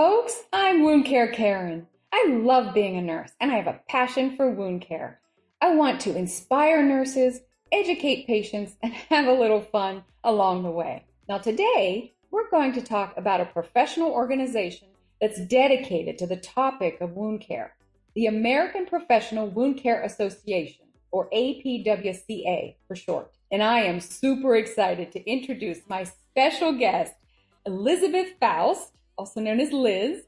folks. I'm Wound Care Karen. I love being a nurse and I have a passion for wound care. I want to inspire nurses, educate patients, and have a little fun along the way. Now, today, we're going to talk about a professional organization that's dedicated to the topic of wound care the American Professional Wound Care Association, or APWCA for short. And I am super excited to introduce my special guest, Elizabeth Faust, also known as Liz.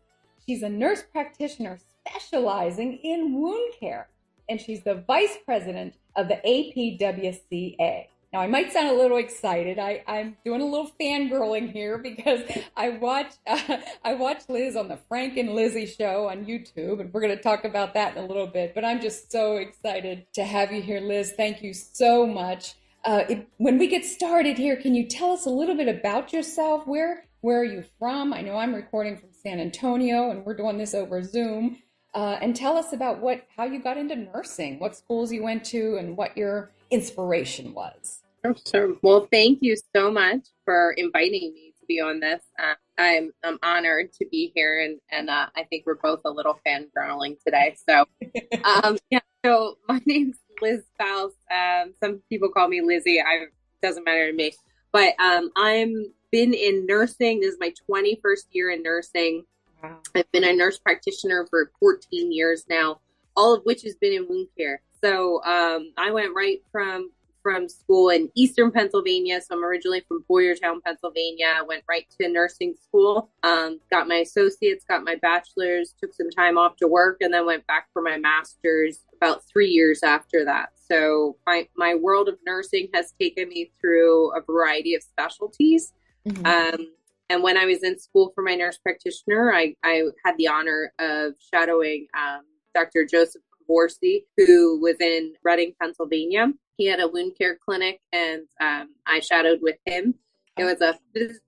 She's a nurse practitioner specializing in wound care, and she's the vice president of the APWCA. Now, I might sound a little excited. I, I'm doing a little fangirling here because I watch uh, I watch Liz on the Frank and Lizzie show on YouTube, and we're going to talk about that in a little bit. But I'm just so excited to have you here, Liz. Thank you so much. Uh, when we get started here, can you tell us a little bit about yourself? Where where are you from? I know I'm recording from San Antonio, and we're doing this over Zoom. Uh, and tell us about what how you got into nursing, what schools you went to, and what your inspiration was. Oh, sure. Well, thank you so much for inviting me to be on this. Uh, I'm I'm honored to be here, and and uh, I think we're both a little fangirling today. So, um, yeah. So my name's Liz Faust. Um, some people call me Lizzie. I doesn't matter to me. But um, I'm been in nursing. This is my 21st year in nursing. Wow. I've been a nurse practitioner for 14 years now, all of which has been in wound care. So um, I went right from from school in Eastern Pennsylvania. So I'm originally from Boyertown, Pennsylvania. I went right to nursing school, um, got my associates, got my bachelor's, took some time off to work, and then went back for my master's about three years after that. So my, my world of nursing has taken me through a variety of specialties. Mm-hmm. Um, and when I was in school for my nurse practitioner, I, I had the honor of shadowing um, Dr. Joseph Borsi, who was in Reading, Pennsylvania. He had a wound care clinic, and um, I shadowed with him. It was a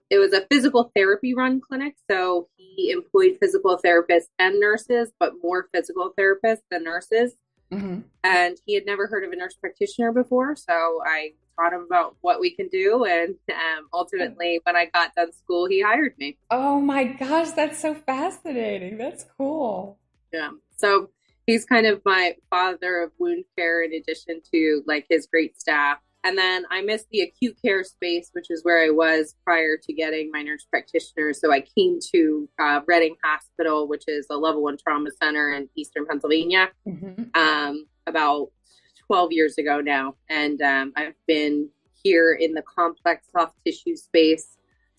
it was a physical therapy run clinic, so he employed physical therapists and nurses, but more physical therapists than nurses. Mm-hmm. And he had never heard of a nurse practitioner before, so I taught him about what we can do. And um, ultimately, when I got done school, he hired me. Oh my gosh, that's so fascinating! That's cool. Yeah. So he's kind of my father of wound care in addition to like his great staff. And then I missed the acute care space, which is where I was prior to getting my nurse practitioner. So I came to uh, Reading Hospital, which is a level one trauma center in Eastern Pennsylvania, mm-hmm. um, about 12 years ago now. And um, I've been here in the complex soft tissue space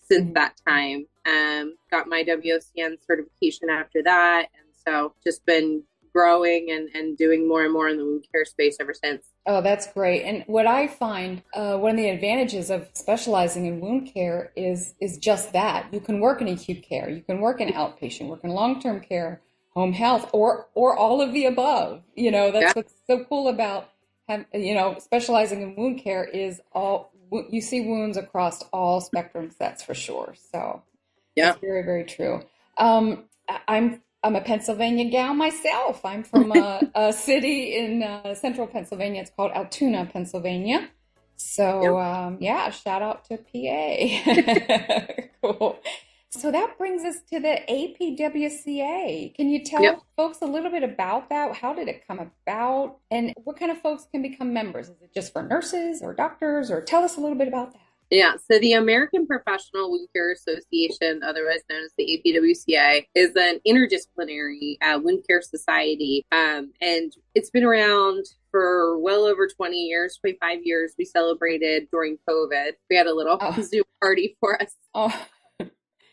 since mm-hmm. that time. Um, got my WOCN certification after that. And so just been growing and, and doing more and more in the wound care space ever since. Oh, that's great. And what I find uh, one of the advantages of specializing in wound care is is just that you can work in acute care, you can work in outpatient, work in long term care, home health, or or all of the above. You know, that's yeah. what's so cool about have, you know specializing in wound care is all you see wounds across all spectrum sets for sure. So yeah, very very true. Um, I'm I'm a Pennsylvania gal myself. I'm from a, a city in uh, central Pennsylvania. It's called Altoona, Pennsylvania. So, yep. um, yeah, shout out to PA. cool. So that brings us to the APWCA. Can you tell yep. folks a little bit about that? How did it come about? And what kind of folks can become members? Is it just for nurses or doctors? Or tell us a little bit about that. Yeah, so the American Professional Wound Care Association, otherwise known as the APWCA, is an interdisciplinary uh, wound care society. Um, and it's been around for well over 20 years, 25 years. We celebrated during COVID. We had a little oh. Zoom party for us. Oh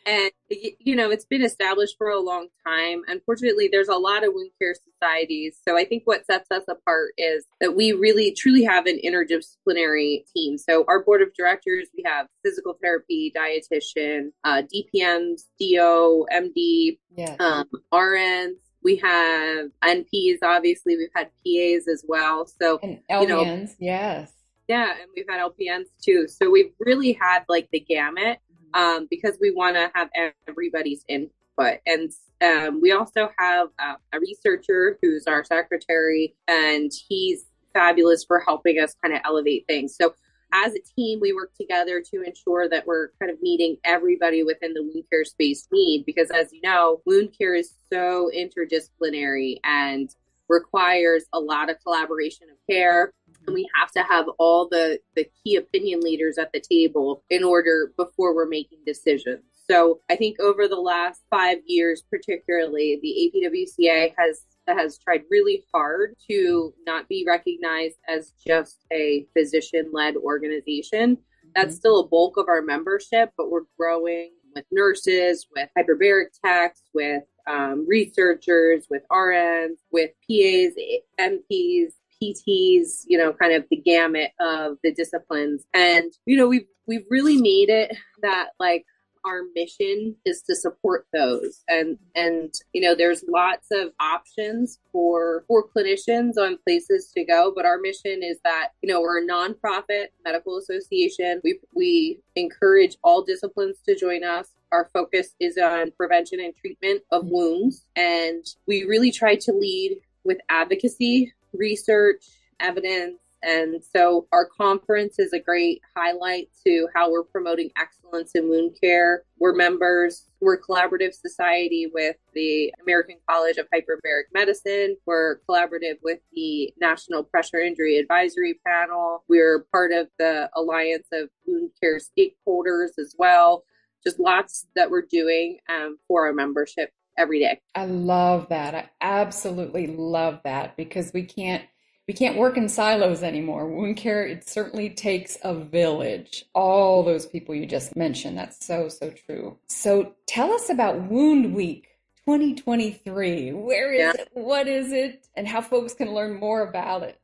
and you know it's been established for a long time. Unfortunately there's a lot of wound care societies. So i think what sets us apart is that we really truly have an interdisciplinary team. So our board of directors we have physical therapy dietitian uh, dpms do md yeah. um, rns we have nps obviously. We've had pas as well. So and LPNs, you know, yes. Yeah and we've had lpns too. So we've really had like the gamut um, because we want to have everybody's input. And um, we also have uh, a researcher who's our secretary, and he's fabulous for helping us kind of elevate things. So as a team, we work together to ensure that we're kind of meeting everybody within the wound care space need because, as you know, wound care is so interdisciplinary and requires a lot of collaboration of care and we have to have all the the key opinion leaders at the table in order before we're making decisions so i think over the last five years particularly the apwca has has tried really hard to not be recognized as just a physician led organization. That's mm-hmm. still a bulk of our membership, but we're growing with nurses, with hyperbaric techs, with um, researchers, with RNs, with PAs, NPs, PTs, you know, kind of the gamut of the disciplines. And, you know, we've we've really made it that like our mission is to support those. And and you know there's lots of options for for clinicians on places to go but our mission is that you know we're a nonprofit medical association. We we encourage all disciplines to join us. Our focus is on prevention and treatment of wounds. And we really try to lead with advocacy research evidence and so our conference is a great highlight to how we're promoting excellence in wound care. We're members, we're collaborative society with the American College of Hyperbaric Medicine. We're collaborative with the National Pressure Injury Advisory Panel. We're part of the Alliance of Wound Care Stakeholders as well. Just lots that we're doing um, for our membership every day. I love that. I absolutely love that because we can't we can't work in silos anymore. Wound care, it certainly takes a village. All those people you just mentioned. That's so, so true. So tell us about Wound Week 2023. Where is yeah. it? What is it? And how folks can learn more about it.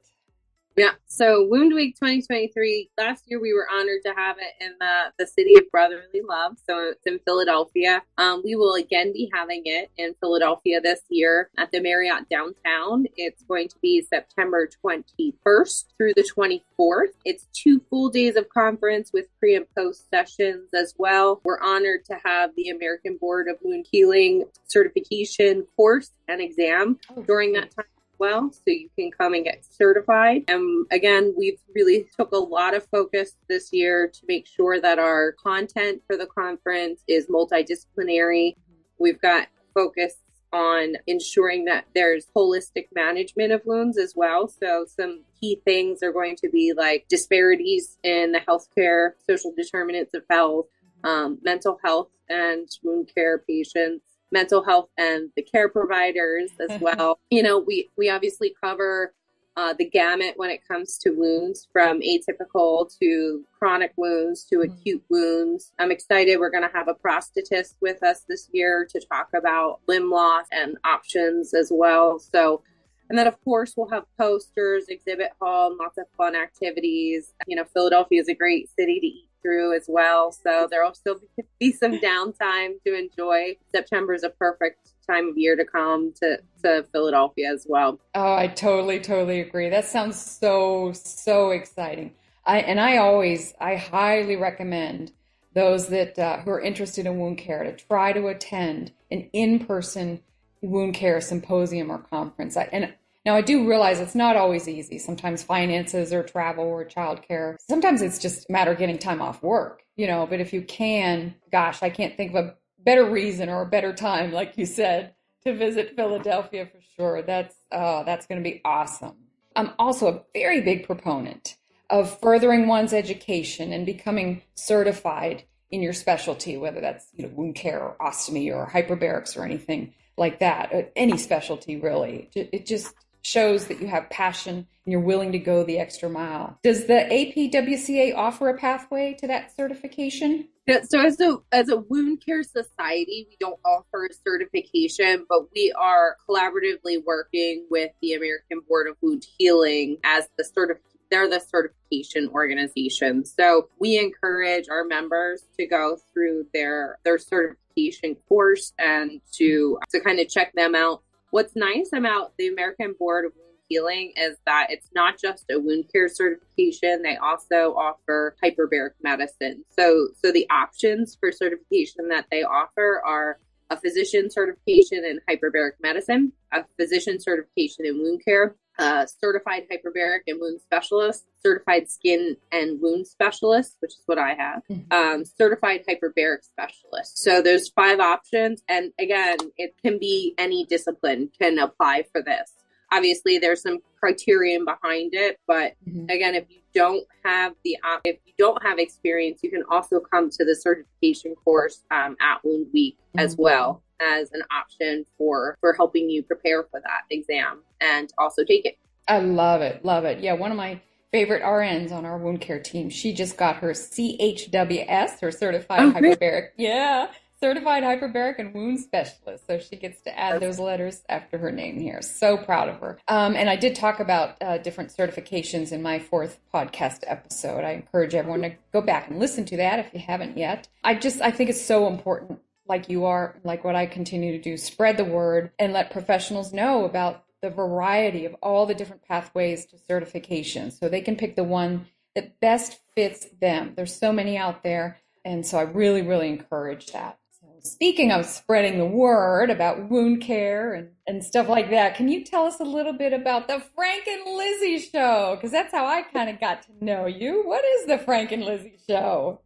Yeah. So Wound Week 2023, last year we were honored to have it in the, the city of brotherly love. So it's in Philadelphia. Um, we will again be having it in Philadelphia this year at the Marriott downtown. It's going to be September 21st through the 24th. It's two full days of conference with pre and post sessions as well. We're honored to have the American Board of Wound Healing certification course and exam oh, during that time well so you can come and get certified. And again we've really took a lot of focus this year to make sure that our content for the conference is multidisciplinary. We've got focus on ensuring that there's holistic management of wounds as well. So some key things are going to be like disparities in the healthcare social determinants of health um, mental health and wound care patients mental health and the care providers as well. you know, we we obviously cover uh, the gamut when it comes to wounds from atypical to chronic wounds to mm-hmm. acute wounds. I'm excited. We're going to have a prosthetist with us this year to talk about limb loss and options as well. So, and then, of course, we'll have posters, exhibit hall, lots of fun activities. You know, Philadelphia is a great city to eat through as well. So there'll still be some downtime to enjoy. September is a perfect time of year to come to, to Philadelphia as well. Oh, I totally, totally agree. That sounds so, so exciting. I, and I always, I highly recommend those that uh, who are interested in wound care to try to attend an in-person wound care symposium or conference. I, and now, I do realize it's not always easy. Sometimes finances or travel or childcare. Sometimes it's just a matter of getting time off work, you know. But if you can, gosh, I can't think of a better reason or a better time, like you said, to visit Philadelphia for sure. That's oh, that's going to be awesome. I'm also a very big proponent of furthering one's education and becoming certified in your specialty, whether that's you know wound care or ostomy or hyperbarics or anything like that. Any specialty really. It just shows that you have passion and you're willing to go the extra mile. Does the APWCA offer a pathway to that certification? Yeah, so as a as a wound care society, we don't offer a certification, but we are collaboratively working with the American Board of Wound Healing as the certification they're the certification organization. So we encourage our members to go through their their certification course and to to kind of check them out What's nice about the American Board of Wound Healing is that it's not just a wound care certification; they also offer hyperbaric medicine. So, so the options for certification that they offer are a physician certification in hyperbaric medicine, a physician certification in wound care, a certified hyperbaric and wound specialist, certified skin and wound specialist, which is what I have, mm-hmm. um, certified hyperbaric specialist. So there's five options. And again, it can be any discipline can apply for this. Obviously, there's some criterion behind it, but mm-hmm. again, if you don't have the if you don't have experience, you can also come to the certification course um, at Wound Week mm-hmm. as well as an option for for helping you prepare for that exam and also take it. I love it, love it. Yeah, one of my favorite RNs on our wound care team. She just got her CHWS, her certified oh, hyperbaric. Yeah certified hyperbaric and wound specialist. So she gets to add those letters after her name here. So proud of her. Um, and I did talk about uh, different certifications in my fourth podcast episode. I encourage everyone to go back and listen to that if you haven't yet. I just I think it's so important, like you are, like what I continue to do, spread the word and let professionals know about the variety of all the different pathways to certification so they can pick the one that best fits them. There's so many out there. And so I really, really encourage that. Speaking of spreading the word about wound care and, and stuff like that, can you tell us a little bit about the Frank and Lizzie show? Because that's how I kind of got to know you. What is the Frank and Lizzie show?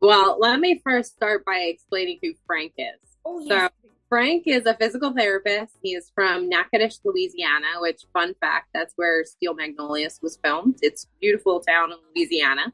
Well, let me first start by explaining who Frank is. Oh, yes. So, Frank is a physical therapist. He is from Natchitoches, Louisiana, which, fun fact, that's where Steel Magnolias was filmed. It's beautiful town in Louisiana.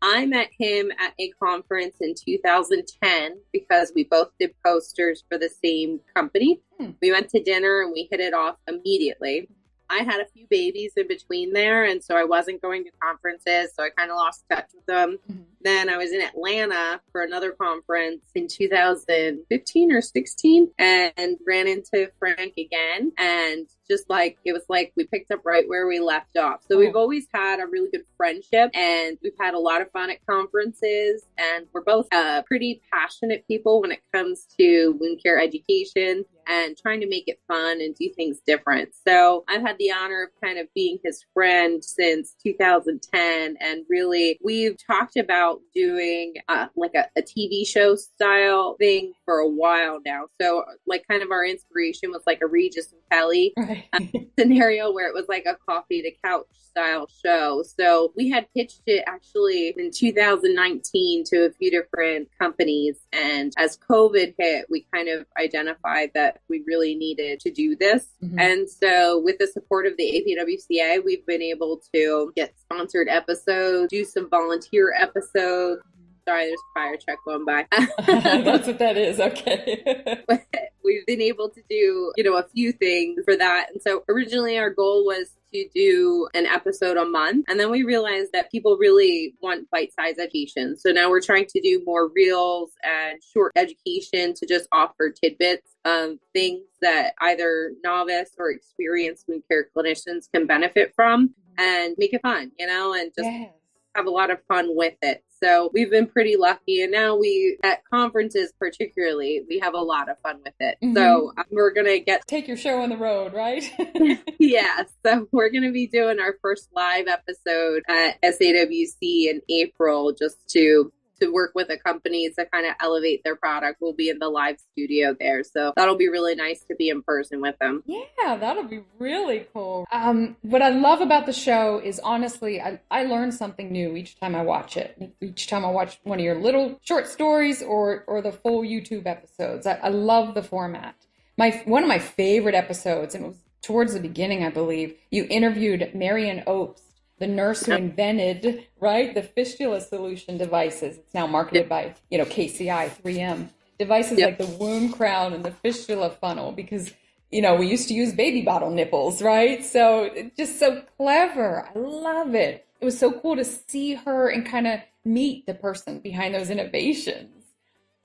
I met him at a conference in 2010 because we both did posters for the same company. Hmm. We went to dinner and we hit it off immediately. I had a few babies in between there, and so I wasn't going to conferences, so I kind of lost touch with them. Mm-hmm. Then I was in Atlanta for another conference in 2015 or 16 and ran into Frank again. And just like it was like we picked up right where we left off. So oh. we've always had a really good friendship and we've had a lot of fun at conferences. And we're both uh, pretty passionate people when it comes to wound care education and trying to make it fun and do things different. So I've had the honor of kind of being his friend since 2010. And really, we've talked about about doing uh, like a, a TV show style thing for a while now. So, like, kind of our inspiration was like a Regis and Kelly right. uh, scenario where it was like a coffee to couch style show. So, we had pitched it actually in 2019 to a few different companies. And as COVID hit, we kind of identified that we really needed to do this. Mm-hmm. And so, with the support of the APWCA, we've been able to get sponsored episodes, do some volunteer episodes episode. Sorry, there's a fire truck going by. That's what that is. Okay. We've been able to do, you know, a few things for that. And so originally our goal was to do an episode a month. And then we realized that people really want bite sized education. So now we're trying to do more reels and short education to just offer tidbits of things that either novice or experienced wound care clinicians can benefit from and make it fun, you know, and just yes. have a lot of fun with it. So we've been pretty lucky. And now we, at conferences particularly, we have a lot of fun with it. Mm-hmm. So um, we're going to get. Take your show on the road, right? yeah. So we're going to be doing our first live episode at SAWC in April just to to work with a company to kind of elevate their product. We'll be in the live studio there. So that'll be really nice to be in person with them. Yeah, that'll be really cool. Um, what I love about the show is honestly, I, I learn something new each time I watch it. Each time I watch one of your little short stories or, or the full YouTube episodes. I, I love the format. My One of my favorite episodes, and it was towards the beginning, I believe, you interviewed Marion Oakes the nurse who invented right the fistula solution devices. It's now marketed yep. by you know KCI 3M devices yep. like the wound crown and the fistula funnel because you know we used to use baby bottle nipples, right? So just so clever. I love it. It was so cool to see her and kind of meet the person behind those innovations.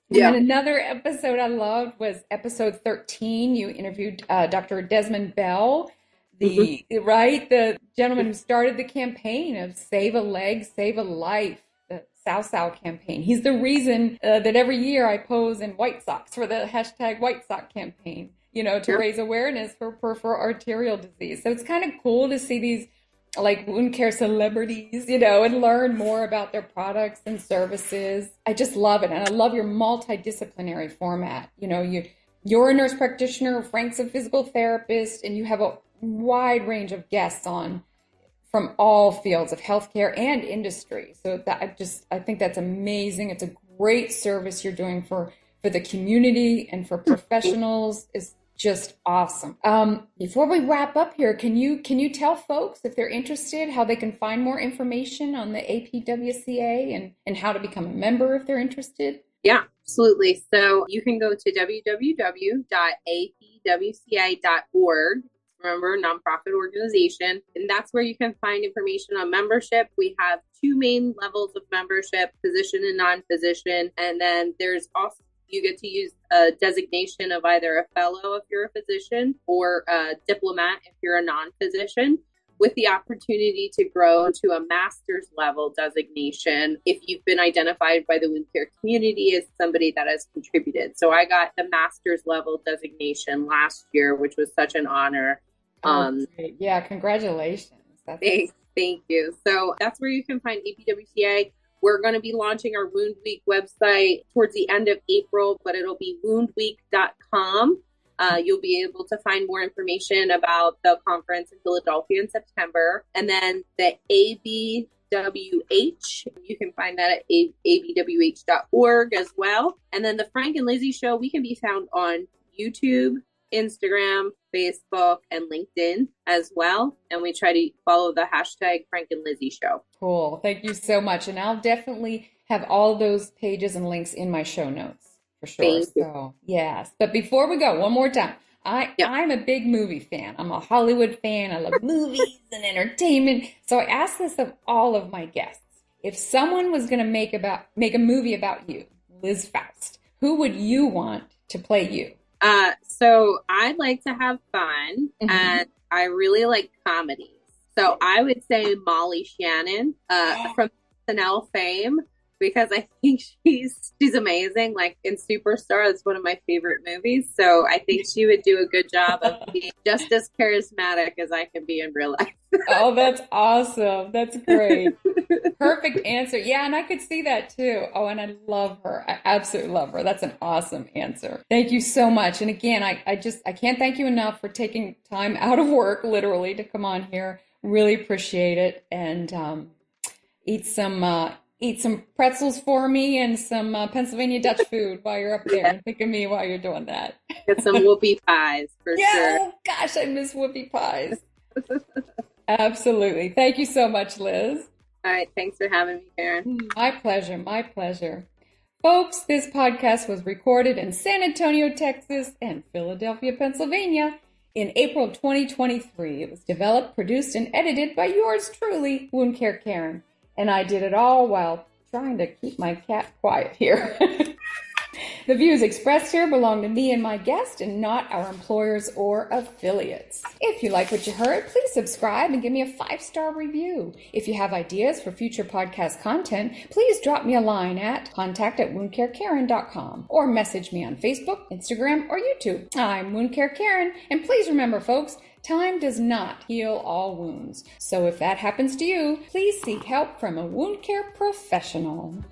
Yeah. And another episode I loved was episode 13. You interviewed uh, Dr. Desmond Bell the mm-hmm. right the gentleman who started the campaign of save a leg save a life the SALSAL campaign he's the reason uh, that every year i pose in white socks for the hashtag white sock campaign you know to raise awareness for peripheral arterial disease so it's kind of cool to see these like wound care celebrities, you know, and learn more about their products and services. I just love it. And I love your multidisciplinary format. You know, you you're a nurse practitioner, Frank's a physical therapist, and you have a wide range of guests on from all fields of healthcare and industry. So that I just I think that's amazing. It's a great service you're doing for for the community and for professionals is just awesome. Um, before we wrap up here, can you can you tell folks if they're interested how they can find more information on the APWCA and and how to become a member if they're interested? Yeah, absolutely. So you can go to www.apwca.org. Remember, nonprofit organization, and that's where you can find information on membership. We have two main levels of membership: physician and non-physician, and then there's also you get to use a designation of either a fellow if you're a physician or a diplomate if you're a non-physician with the opportunity to grow to a master's level designation if you've been identified by the wound care community as somebody that has contributed. So I got the master's level designation last year, which was such an honor. Oh, um, yeah, congratulations. That's thank, thank you. So that's where you can find APWCA. We're going to be launching our Wound Week website towards the end of April, but it'll be woundweek.com. Uh, you'll be able to find more information about the conference in Philadelphia in September. And then the ABWH, you can find that at abwh.org as well. And then the Frank and Lizzie show, we can be found on YouTube, Instagram, Facebook, and LinkedIn as well. And we try to follow the hashtag Frank and Lizzie show. Cool. Thank you so much. And I'll definitely have all those pages and links in my show notes for sure. So yes. But before we go, one more time. I. I'm a big movie fan. I'm a Hollywood fan. I love movies and entertainment. So I ask this of all of my guests. If someone was going to make about make a movie about you, Liz Faust, who would you want to play you? Uh, so I like to have fun mm-hmm. and I really like comedies. So I would say Molly Shannon uh, from SNL fame because I think she's she's amazing. Like in Superstar, it's one of my favorite movies. So I think she would do a good job of being just as charismatic as I can be in real life. oh, that's awesome. That's great. Perfect answer. Yeah, and I could see that too. Oh, and I love her. I absolutely love her. That's an awesome answer. Thank you so much. And again, I, I just I can't thank you enough for taking time out of work, literally, to come on here. Really appreciate it. And um, eat some uh, eat some pretzels for me and some uh, Pennsylvania Dutch food while you're up there. And think of me while you're doing that. Get some whoopie pies for yeah, sure. Oh gosh, I miss whoopie pies. Absolutely. Thank you so much, Liz. All right. Thanks for having me, Karen. My pleasure. My pleasure. Folks, this podcast was recorded in San Antonio, Texas and Philadelphia, Pennsylvania in April of 2023. It was developed, produced, and edited by yours truly, Wound Care Karen and I did it all while trying to keep my cat quiet here. the views expressed here belong to me and my guest and not our employers or affiliates. If you like what you heard, please subscribe and give me a five star review. If you have ideas for future podcast content, please drop me a line at contact at woundcarekaren.com or message me on Facebook, Instagram, or YouTube. I'm Wound Care Karen, and please remember, folks, Time does not heal all wounds. So if that happens to you, please seek help from a wound care professional.